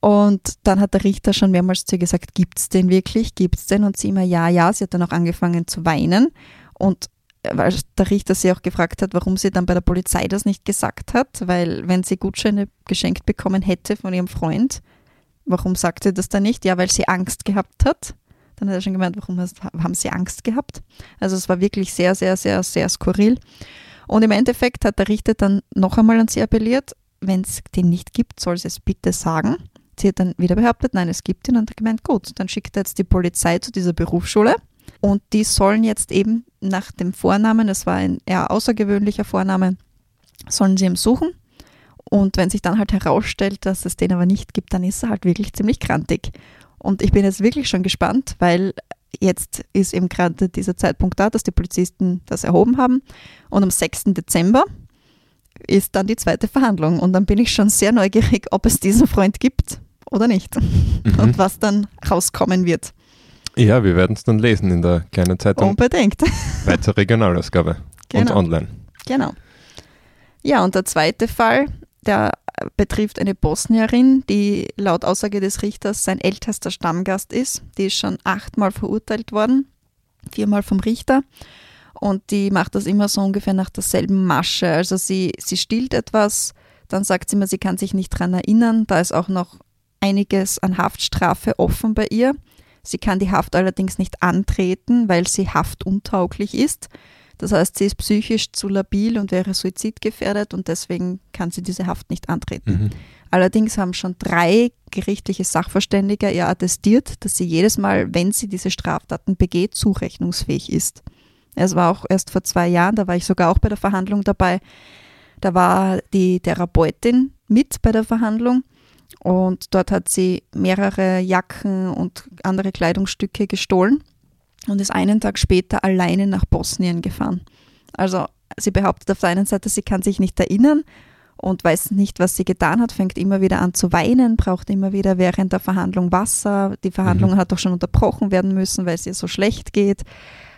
Und dann hat der Richter schon mehrmals zu ihr gesagt, gibt es den wirklich? Gibt es den? Und sie immer, ja, ja. Sie hat dann auch angefangen zu weinen. Und weil der Richter sie auch gefragt hat, warum sie dann bei der Polizei das nicht gesagt hat, weil wenn sie Gutscheine geschenkt bekommen hätte von ihrem Freund, warum sagt sie das dann nicht? Ja, weil sie Angst gehabt hat. Dann hat er schon gemeint, warum haben sie Angst gehabt? Also es war wirklich sehr, sehr, sehr, sehr skurril. Und im Endeffekt hat der Richter dann noch einmal an sie appelliert, wenn es den nicht gibt, soll sie es bitte sagen. Sie hat dann wieder behauptet, nein, es gibt ihn und hat gemeint, gut, dann schickt er jetzt die Polizei zu dieser Berufsschule und die sollen jetzt eben nach dem Vornamen, das war ein eher außergewöhnlicher Vorname, sollen sie ihm suchen. Und wenn sich dann halt herausstellt, dass es den aber nicht gibt, dann ist er halt wirklich ziemlich krantig. Und ich bin jetzt wirklich schon gespannt, weil jetzt ist eben gerade dieser Zeitpunkt da, dass die Polizisten das erhoben haben. Und am 6. Dezember ist dann die zweite Verhandlung. Und dann bin ich schon sehr neugierig, ob es diesen Freund gibt oder nicht. Mhm. Und was dann rauskommen wird. Ja, wir werden es dann lesen in der kleinen Zeitung. Unbedingt. Weiter Regionalausgabe genau. und online. Genau. Ja, und der zweite Fall, der betrifft eine Bosnierin, die laut Aussage des Richters sein ältester Stammgast ist. Die ist schon achtmal verurteilt worden, viermal vom Richter. Und die macht das immer so ungefähr nach derselben Masche. Also sie, sie stillt etwas, dann sagt sie mir, sie kann sich nicht daran erinnern. Da ist auch noch einiges an Haftstrafe offen bei ihr. Sie kann die Haft allerdings nicht antreten, weil sie haftuntauglich ist. Das heißt, sie ist psychisch zu labil und wäre suizidgefährdet und deswegen kann sie diese Haft nicht antreten. Mhm. Allerdings haben schon drei gerichtliche Sachverständige ihr attestiert, dass sie jedes Mal, wenn sie diese Straftaten begeht, zurechnungsfähig ist. Es war auch erst vor zwei Jahren, da war ich sogar auch bei der Verhandlung dabei. Da war die Therapeutin mit bei der Verhandlung Und dort hat sie mehrere Jacken und andere Kleidungsstücke gestohlen und ist einen Tag später alleine nach Bosnien gefahren. Also sie behauptet auf der einen Seite, sie kann sich nicht erinnern und weiß nicht, was sie getan hat, fängt immer wieder an zu weinen, braucht immer wieder während der Verhandlung Wasser. Die Verhandlung mhm. hat doch schon unterbrochen werden müssen, weil es ihr so schlecht geht.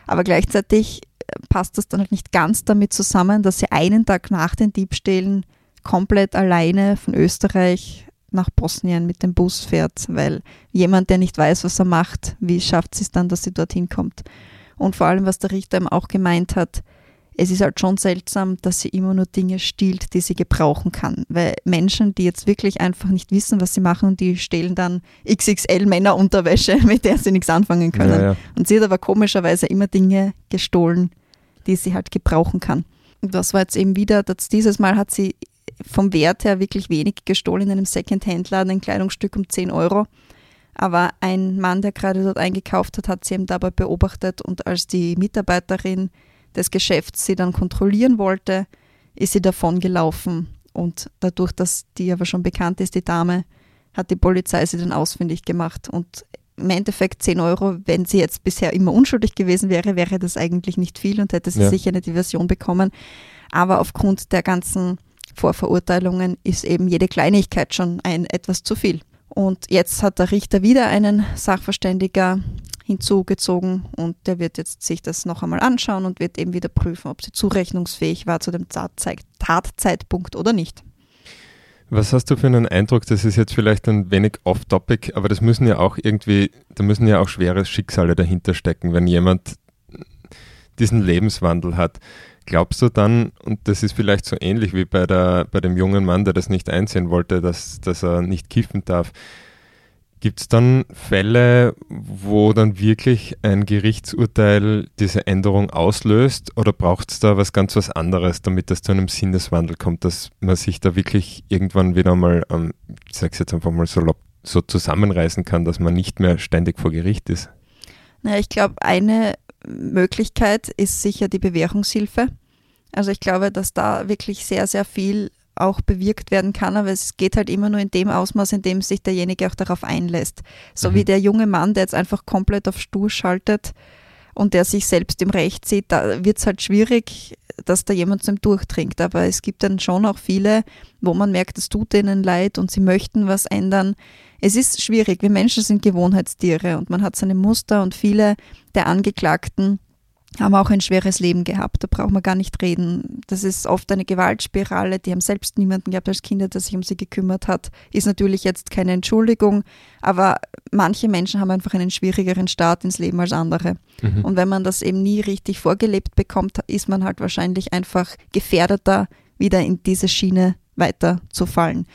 Aber gleichzeitig passt das dann halt nicht ganz damit zusammen, dass sie einen Tag nach den Diebstählen komplett alleine von Österreich nach Bosnien mit dem Bus fährt, weil jemand, der nicht weiß, was er macht, wie schafft sie es dann, dass sie dorthin kommt? Und vor allem, was der Richter eben auch gemeint hat, es ist halt schon seltsam, dass sie immer nur Dinge stiehlt, die sie gebrauchen kann. Weil Menschen, die jetzt wirklich einfach nicht wissen, was sie machen, die stehlen dann XXL Männerunterwäsche, mit der sie nichts anfangen können. Ja, ja. Und sie hat aber komischerweise immer Dinge gestohlen, die sie halt gebrauchen kann. Und das war jetzt eben wieder, dass dieses Mal hat sie vom Wert her wirklich wenig gestohlen in einem Second-Hand-Laden, ein Kleidungsstück um 10 Euro. Aber ein Mann, der gerade dort eingekauft hat, hat sie eben dabei beobachtet und als die Mitarbeiterin des Geschäfts sie dann kontrollieren wollte, ist sie davon gelaufen. Und dadurch, dass die aber schon bekannt ist, die Dame, hat die Polizei sie dann ausfindig gemacht. Und im Endeffekt 10 Euro, wenn sie jetzt bisher immer unschuldig gewesen wäre, wäre das eigentlich nicht viel und hätte sie ja. sicher eine Diversion bekommen. Aber aufgrund der ganzen Vorverurteilungen ist eben jede Kleinigkeit schon ein etwas zu viel. Und jetzt hat der Richter wieder einen Sachverständiger hinzugezogen und der wird jetzt sich das noch einmal anschauen und wird eben wieder prüfen, ob sie zurechnungsfähig war zu dem Tatzeitpunkt oder nicht. Was hast du für einen Eindruck? Das ist jetzt vielleicht ein wenig off-topic, aber das müssen ja auch irgendwie, da müssen ja auch schwere Schicksale dahinter stecken, wenn jemand diesen Lebenswandel hat. Glaubst du dann, und das ist vielleicht so ähnlich wie bei, der, bei dem jungen Mann, der das nicht einsehen wollte, dass, dass er nicht kiffen darf, Gibt es dann Fälle, wo dann wirklich ein Gerichtsurteil diese Änderung auslöst oder braucht es da was ganz was anderes, damit es zu einem Sinneswandel kommt, dass man sich da wirklich irgendwann wieder mal, ähm, ich sage jetzt einfach mal so, so zusammenreißen kann, dass man nicht mehr ständig vor Gericht ist? Na, ich glaube, eine Möglichkeit ist sicher die Bewährungshilfe. Also ich glaube, dass da wirklich sehr, sehr viel auch bewirkt werden kann, aber es geht halt immer nur in dem Ausmaß, in dem sich derjenige auch darauf einlässt. So mhm. wie der junge Mann, der jetzt einfach komplett auf Stur schaltet und der sich selbst im Recht sieht, da wird es halt schwierig, dass da jemand zum Durchdringt. Aber es gibt dann schon auch viele, wo man merkt, es tut denen leid und sie möchten was ändern. Es ist schwierig. Wir Menschen sind Gewohnheitstiere und man hat seine Muster und viele der Angeklagten haben auch ein schweres Leben gehabt. Da braucht man gar nicht reden. Das ist oft eine Gewaltspirale. Die haben selbst niemanden gehabt als Kinder, der sich um sie gekümmert hat. Ist natürlich jetzt keine Entschuldigung, aber manche Menschen haben einfach einen schwierigeren Start ins Leben als andere. Mhm. Und wenn man das eben nie richtig vorgelebt bekommt, ist man halt wahrscheinlich einfach gefährdeter, wieder in diese Schiene weiterzufallen.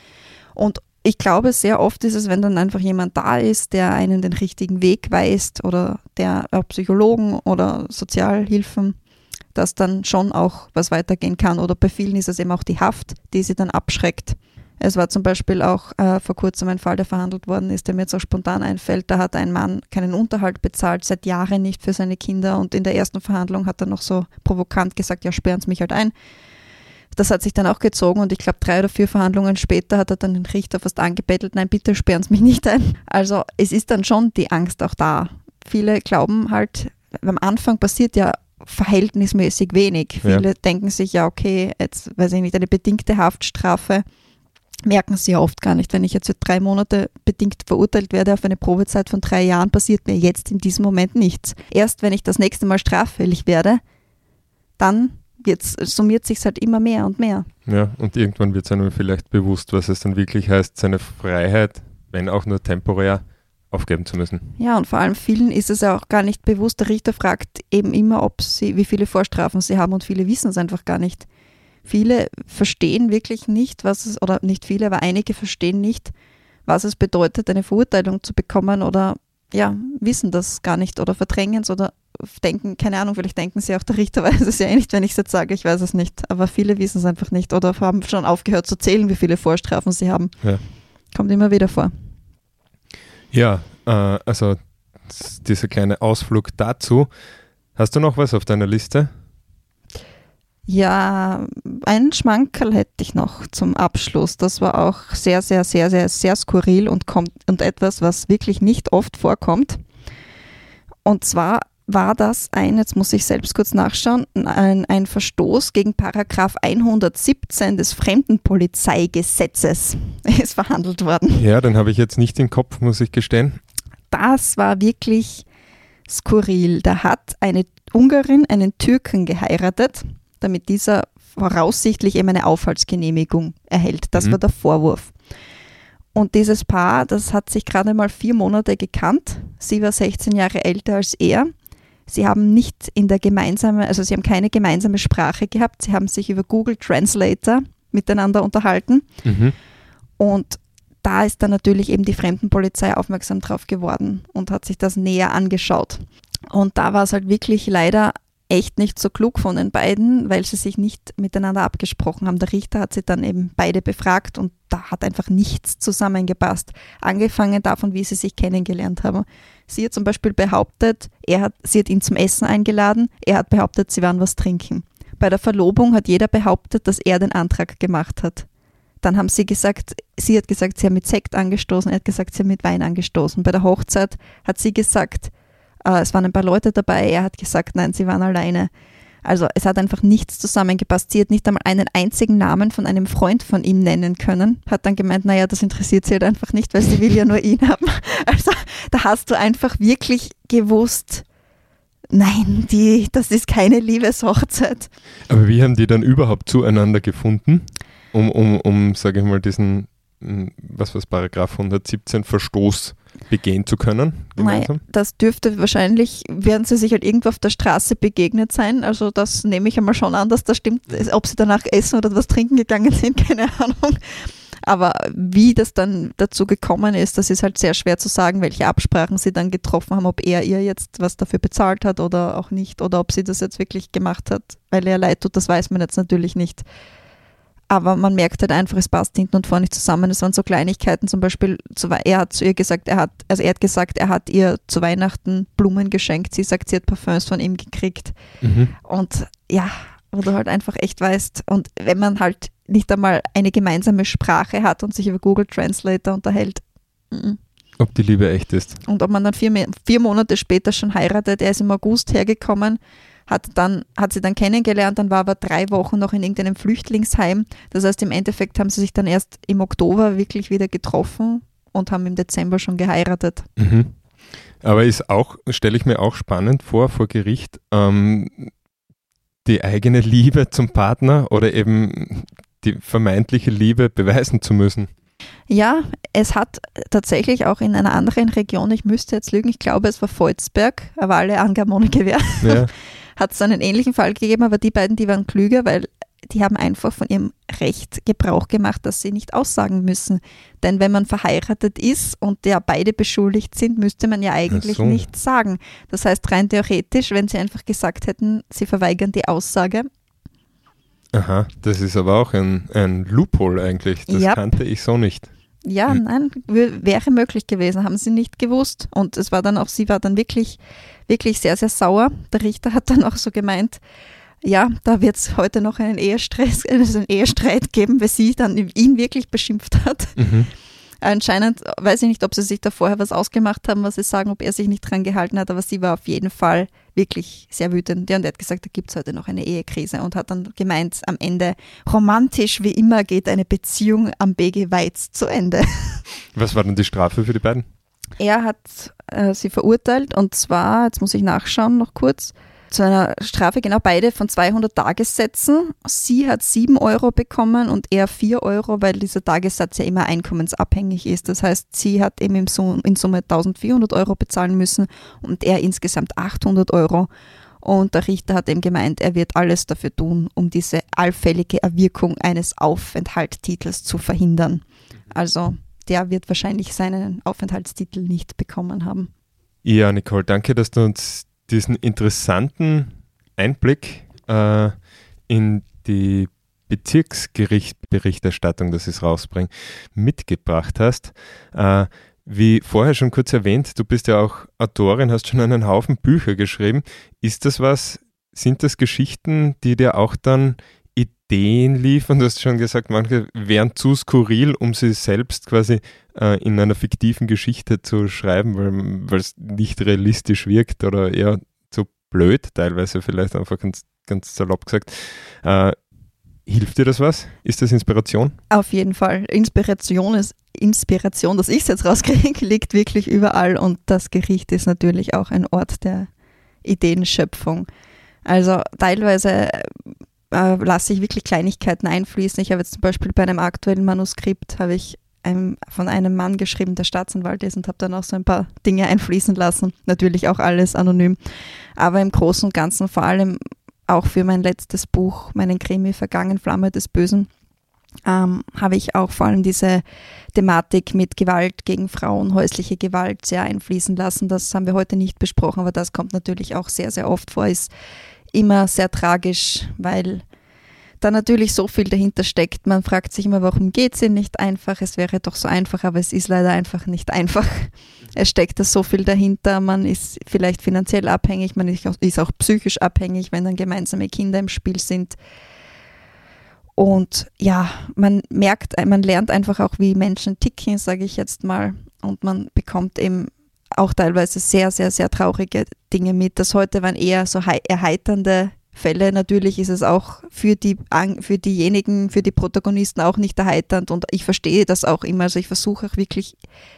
Und ich glaube, sehr oft ist es, wenn dann einfach jemand da ist, der einen den richtigen Weg weist oder der auch Psychologen oder Sozialhilfen, dass dann schon auch was weitergehen kann. Oder bei vielen ist es eben auch die Haft, die sie dann abschreckt. Es war zum Beispiel auch äh, vor kurzem ein Fall, der verhandelt worden ist, der mir jetzt auch spontan einfällt. Da hat ein Mann keinen Unterhalt bezahlt, seit Jahren nicht für seine Kinder. Und in der ersten Verhandlung hat er noch so provokant gesagt, ja, sperren Sie mich halt ein. Das hat sich dann auch gezogen und ich glaube, drei oder vier Verhandlungen später hat er dann den Richter fast angebettelt, nein, bitte sperren Sie mich nicht ein. Also es ist dann schon die Angst auch da. Viele glauben halt, am Anfang passiert ja verhältnismäßig wenig. Viele ja. denken sich ja, okay, jetzt weiß ich nicht, eine bedingte Haftstrafe merken sie ja oft gar nicht. Wenn ich jetzt für drei Monate bedingt verurteilt werde auf eine Probezeit von drei Jahren, passiert mir jetzt in diesem Moment nichts. Erst wenn ich das nächste Mal straffällig werde, dann jetzt summiert sich halt immer mehr und mehr. Ja, und irgendwann wird es einem vielleicht bewusst, was es dann wirklich heißt, seine Freiheit, wenn auch nur temporär, aufgeben zu müssen. Ja, und vor allem vielen ist es ja auch gar nicht bewusst. Der Richter fragt eben immer, ob sie, wie viele Vorstrafen sie haben und viele wissen es einfach gar nicht. Viele verstehen wirklich nicht, was es, oder nicht viele, aber einige verstehen nicht, was es bedeutet, eine Verurteilung zu bekommen oder ja, wissen das gar nicht oder verdrängen es oder denken, keine Ahnung, vielleicht denken sie auch, der Richter weiß es ja eh nicht, wenn ich es jetzt sage, ich weiß es nicht. Aber viele wissen es einfach nicht oder haben schon aufgehört zu zählen, wie viele Vorstrafen sie haben. Ja. Kommt immer wieder vor. Ja, äh, also dieser kleine Ausflug dazu. Hast du noch was auf deiner Liste? Ja, einen Schmankerl hätte ich noch zum Abschluss. Das war auch sehr, sehr, sehr, sehr, sehr skurril und, kommt, und etwas, was wirklich nicht oft vorkommt. Und zwar war das ein, jetzt muss ich selbst kurz nachschauen, ein, ein Verstoß gegen Paragraph 117 des Fremdenpolizeigesetzes ist verhandelt worden. Ja, den habe ich jetzt nicht im Kopf, muss ich gestehen. Das war wirklich skurril. Da hat eine Ungarin einen Türken geheiratet damit dieser voraussichtlich eben eine Aufhaltsgenehmigung erhält. Das mhm. war der Vorwurf. Und dieses Paar, das hat sich gerade mal vier Monate gekannt. Sie war 16 Jahre älter als er. Sie haben nicht in der gemeinsame, also sie haben keine gemeinsame Sprache gehabt. Sie haben sich über Google Translator miteinander unterhalten. Mhm. Und da ist dann natürlich eben die Fremdenpolizei aufmerksam drauf geworden und hat sich das näher angeschaut. Und da war es halt wirklich leider echt nicht so klug von den beiden, weil sie sich nicht miteinander abgesprochen haben. Der Richter hat sie dann eben beide befragt und da hat einfach nichts zusammengepasst. Angefangen davon, wie sie sich kennengelernt haben. Sie hat zum Beispiel behauptet, er hat, sie hat ihn zum Essen eingeladen, er hat behauptet, sie waren was trinken. Bei der Verlobung hat jeder behauptet, dass er den Antrag gemacht hat. Dann haben sie gesagt, sie hat gesagt, sie haben mit Sekt angestoßen, er hat gesagt, sie haben mit Wein angestoßen. Bei der Hochzeit hat sie gesagt, äh, es waren ein paar Leute dabei. Er hat gesagt, nein, sie waren alleine. Also es hat einfach nichts zusammengepasst. Sie hat nicht einmal einen einzigen Namen von einem Freund von ihm nennen können. Hat dann gemeint, naja, das interessiert sie halt einfach nicht, weil sie will ja nur ihn haben. Also da hast du einfach wirklich gewusst, nein, die, das ist keine Liebeshochzeit. Aber wie haben die dann überhaupt zueinander gefunden, um, um, um sage ich mal, diesen, hm, was war Paragraph 117, Verstoß begehen zu können? Nein, das dürfte wahrscheinlich, werden sie sich halt irgendwo auf der Straße begegnet sein. Also das nehme ich einmal schon an, dass das stimmt. Ob sie danach essen oder was trinken gegangen sind, keine Ahnung. Aber wie das dann dazu gekommen ist, das ist halt sehr schwer zu sagen, welche Absprachen sie dann getroffen haben, ob er ihr jetzt was dafür bezahlt hat oder auch nicht, oder ob sie das jetzt wirklich gemacht hat, weil er leid tut, das weiß man jetzt natürlich nicht. Aber man merkt halt einfach, es passt hinten und vorne nicht zusammen. Es waren so Kleinigkeiten, zum Beispiel, er hat zu ihr gesagt, er hat, also er hat gesagt, er hat ihr zu Weihnachten Blumen geschenkt. Sie sagt, sie hat Parfums von ihm gekriegt. Mhm. Und ja, wo du halt einfach echt weißt, und wenn man halt nicht einmal eine gemeinsame Sprache hat und sich über Google Translator unterhält. Ob die Liebe echt ist. Und ob man dann vier, vier Monate später schon heiratet. Er ist im August hergekommen hat, dann, hat sie dann kennengelernt, dann war aber drei Wochen noch in irgendeinem Flüchtlingsheim. Das heißt, im Endeffekt haben sie sich dann erst im Oktober wirklich wieder getroffen und haben im Dezember schon geheiratet. Mhm. Aber ist auch, stelle ich mir auch spannend vor, vor Gericht, ähm, die eigene Liebe zum Partner oder eben die vermeintliche Liebe beweisen zu müssen. Ja, es hat tatsächlich auch in einer anderen Region, ich müsste jetzt lügen, ich glaube es war Volzberg, aber alle Angaben ohne Gewehr. Ja. hat es einen ähnlichen Fall gegeben, aber die beiden, die waren klüger, weil die haben einfach von ihrem Recht Gebrauch gemacht, dass sie nicht aussagen müssen. Denn wenn man verheiratet ist und ja beide beschuldigt sind, müsste man ja eigentlich so. nichts sagen. Das heißt, rein theoretisch, wenn sie einfach gesagt hätten, sie verweigern die Aussage. Aha, das ist aber auch ein, ein Loophole eigentlich. Das ja. kannte ich so nicht. Ja, hm. nein, wäre möglich gewesen, haben sie nicht gewusst. Und es war dann auch, sie war dann wirklich, wirklich sehr, sehr sauer. Der Richter hat dann auch so gemeint, ja, da wird es heute noch einen Ehestress, also einen Ehestreit geben, weil sie dann ihn wirklich beschimpft hat. Mhm. Anscheinend, weiß ich nicht, ob sie sich da vorher was ausgemacht haben, was sie sagen, ob er sich nicht dran gehalten hat, aber sie war auf jeden Fall wirklich sehr wütend. Ja, und er hat gesagt, da gibt es heute noch eine Ehekrise und hat dann gemeint, am Ende, romantisch wie immer geht eine Beziehung am BG Weiz zu Ende. Was war denn die Strafe für die beiden? Er hat äh, sie verurteilt und zwar, jetzt muss ich nachschauen noch kurz, zu einer Strafe, genau beide von 200 Tagessätzen. Sie hat 7 Euro bekommen und er 4 Euro, weil dieser Tagessatz ja immer einkommensabhängig ist. Das heißt, sie hat eben in Summe 1400 Euro bezahlen müssen und er insgesamt 800 Euro. Und der Richter hat eben gemeint, er wird alles dafür tun, um diese allfällige Erwirkung eines Aufenthaltstitels zu verhindern. Also der wird wahrscheinlich seinen Aufenthaltstitel nicht bekommen haben. Ja, Nicole, danke, dass du uns diesen interessanten Einblick äh, in die Bezirksgerichtsberichterstattung, das es rausbringt, mitgebracht hast. Äh, wie vorher schon kurz erwähnt, du bist ja auch Autorin, hast schon einen Haufen Bücher geschrieben. Ist das was, sind das Geschichten, die dir auch dann Ideen liefern? Du hast schon gesagt, manche wären zu skurril, um sie selbst quasi äh, in einer fiktiven Geschichte zu schreiben, weil es nicht realistisch wirkt oder eher zu blöd, teilweise vielleicht einfach ganz, ganz salopp gesagt. Äh, Hilft dir das was? Ist das Inspiration? Auf jeden Fall. Inspiration ist Inspiration, dass ich es jetzt rauskriege, liegt wirklich überall und das Gericht ist natürlich auch ein Ort der Ideenschöpfung. Also teilweise äh, lasse ich wirklich Kleinigkeiten einfließen. Ich habe jetzt zum Beispiel bei einem aktuellen Manuskript habe ich einem, von einem Mann geschrieben, der Staatsanwalt ist und habe dann auch so ein paar Dinge einfließen lassen. Natürlich auch alles anonym. Aber im Großen und Ganzen vor allem auch für mein letztes Buch, meinen Krimi Vergangen Flamme des Bösen, ähm, habe ich auch vor allem diese Thematik mit Gewalt gegen Frauen, häusliche Gewalt sehr einfließen lassen. Das haben wir heute nicht besprochen, aber das kommt natürlich auch sehr, sehr oft vor, ist immer sehr tragisch, weil da natürlich so viel dahinter steckt. Man fragt sich immer, warum geht es ihnen nicht einfach? Es wäre doch so einfach, aber es ist leider einfach nicht einfach. Es steckt da so viel dahinter. Man ist vielleicht finanziell abhängig, man ist auch, psychisch abhängig, wenn dann gemeinsame Kinder im Spiel sind. Und ja, man merkt, man lernt einfach auch, wie Menschen ticken, sage ich jetzt mal. Und man bekommt eben auch teilweise sehr, sehr, sehr traurige Dinge mit. Das heute waren eher so erheiternde Fälle. Natürlich ist es auch für, die, für diejenigen, für die Protagonisten auch nicht erheiternd und ich verstehe das auch immer. Also ich versuche auch wirklich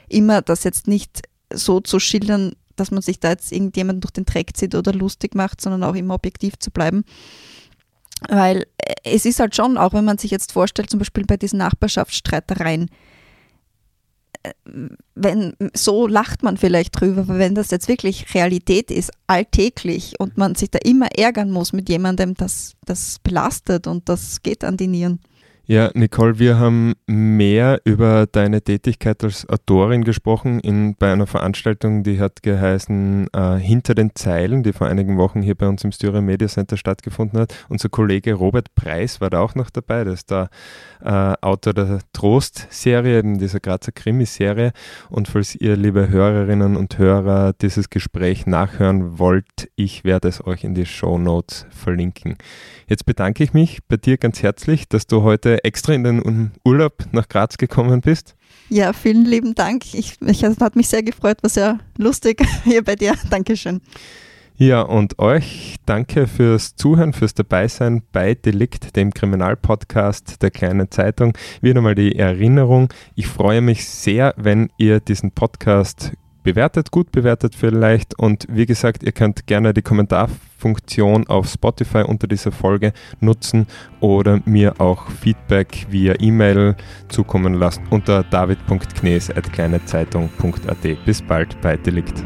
immer, das jetzt nicht so zu schildern, dass man sich da jetzt irgendjemand durch den Dreck zieht oder lustig macht, sondern auch immer objektiv zu bleiben. Weil es ist halt schon, auch wenn man sich jetzt vorstellt, zum Beispiel bei diesen Nachbarschaftsstreitereien, wenn so lacht man vielleicht drüber, aber wenn das jetzt wirklich Realität ist, alltäglich und man sich da immer ärgern muss mit jemandem, das, das belastet und das geht an die Nieren. Ja, Nicole, wir haben mehr über deine Tätigkeit als Autorin gesprochen in, bei einer Veranstaltung, die hat geheißen äh, Hinter den Zeilen, die vor einigen Wochen hier bei uns im Styria Media Center stattgefunden hat. Unser Kollege Robert Preis war da auch noch dabei, der ist der äh, Autor der Trost-Serie, dieser Grazer Krimiserie. Und falls ihr, liebe Hörerinnen und Hörer, dieses Gespräch nachhören wollt, ich werde es euch in die Show Notes verlinken. Jetzt bedanke ich mich bei dir ganz herzlich, dass du heute extra in den Urlaub nach Graz gekommen bist. Ja, vielen lieben Dank. Ich, ich hat mich sehr gefreut, war sehr lustig hier bei dir. Dankeschön. Ja, und euch danke fürs Zuhören, fürs Dabeisein bei Delikt, dem Kriminalpodcast der kleinen Zeitung. Wieder mal die Erinnerung. Ich freue mich sehr, wenn ihr diesen Podcast bewertet, gut bewertet vielleicht. Und wie gesagt, ihr könnt gerne die Kommentarfunktion auf Spotify unter dieser Folge nutzen oder mir auch Feedback via E-Mail zukommen lassen unter david.knes.kleinezeitung.at. Bis bald bei Delikt.